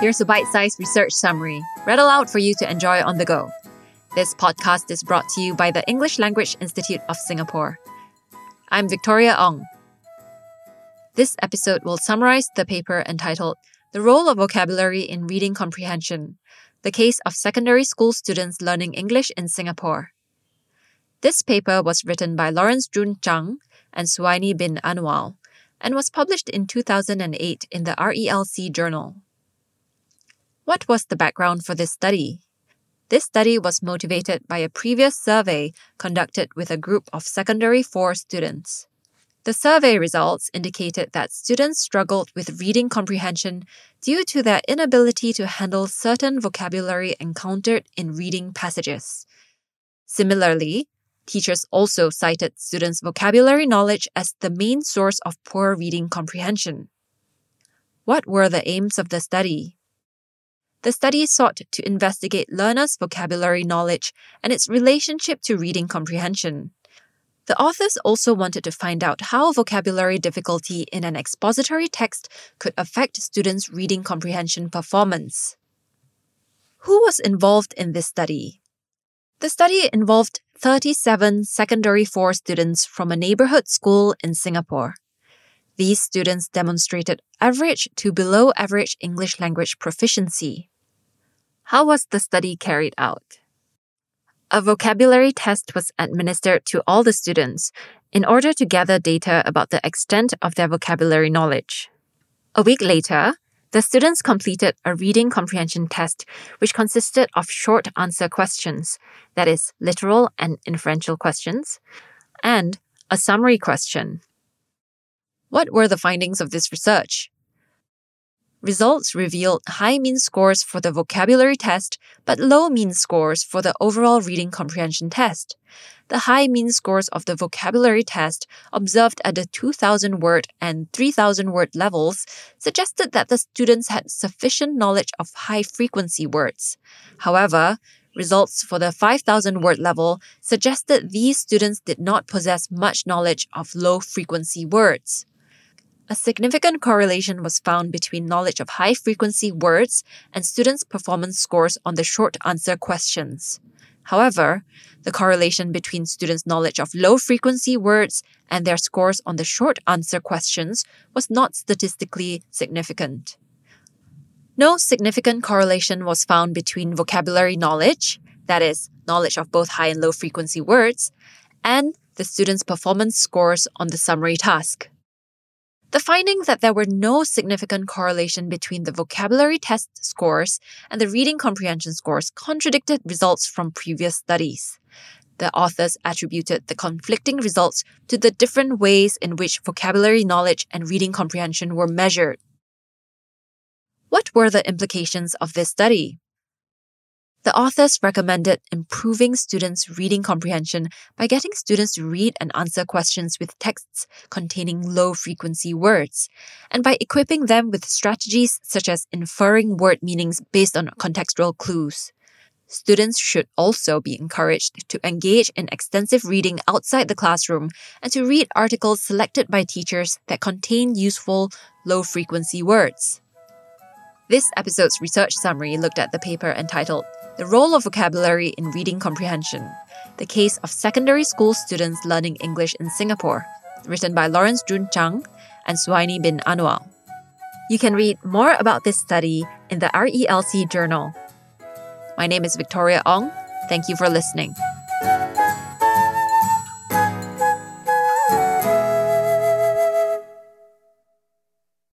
Here's a bite sized research summary, read aloud for you to enjoy on the go. This podcast is brought to you by the English Language Institute of Singapore. I'm Victoria Ong. This episode will summarize the paper entitled The Role of Vocabulary in Reading Comprehension The Case of Secondary School Students Learning English in Singapore. This paper was written by Lawrence Jun Zhang and Suhaini bin Anual and was published in 2008 in the RELC Journal. What was the background for this study? This study was motivated by a previous survey conducted with a group of secondary 4 students. The survey results indicated that students struggled with reading comprehension due to their inability to handle certain vocabulary encountered in reading passages. Similarly, teachers also cited students' vocabulary knowledge as the main source of poor reading comprehension. What were the aims of the study? The study sought to investigate learners' vocabulary knowledge and its relationship to reading comprehension. The authors also wanted to find out how vocabulary difficulty in an expository text could affect students' reading comprehension performance. Who was involved in this study? The study involved 37 secondary 4 students from a neighborhood school in Singapore. These students demonstrated average to below average English language proficiency. How was the study carried out? A vocabulary test was administered to all the students in order to gather data about the extent of their vocabulary knowledge. A week later, the students completed a reading comprehension test which consisted of short answer questions, that is, literal and inferential questions, and a summary question. What were the findings of this research? Results revealed high mean scores for the vocabulary test, but low mean scores for the overall reading comprehension test. The high mean scores of the vocabulary test, observed at the 2000 word and 3000 word levels, suggested that the students had sufficient knowledge of high frequency words. However, Results for the 5000 word level suggested these students did not possess much knowledge of low frequency words. A significant correlation was found between knowledge of high frequency words and students' performance scores on the short answer questions. However, the correlation between students' knowledge of low frequency words and their scores on the short answer questions was not statistically significant. No significant correlation was found between vocabulary knowledge, that is, knowledge of both high and low frequency words, and the students' performance scores on the summary task. The finding that there were no significant correlation between the vocabulary test scores and the reading comprehension scores contradicted results from previous studies. The authors attributed the conflicting results to the different ways in which vocabulary knowledge and reading comprehension were measured. What were the implications of this study? The authors recommended improving students' reading comprehension by getting students to read and answer questions with texts containing low frequency words, and by equipping them with strategies such as inferring word meanings based on contextual clues. Students should also be encouraged to engage in extensive reading outside the classroom and to read articles selected by teachers that contain useful, low frequency words. This episode's research summary looked at the paper entitled the Role of Vocabulary in Reading Comprehension The Case of Secondary School Students Learning English in Singapore, written by Lawrence Jun Zhang and Suhaini bin Anual. You can read more about this study in the RELC Journal. My name is Victoria Ong. Thank you for listening.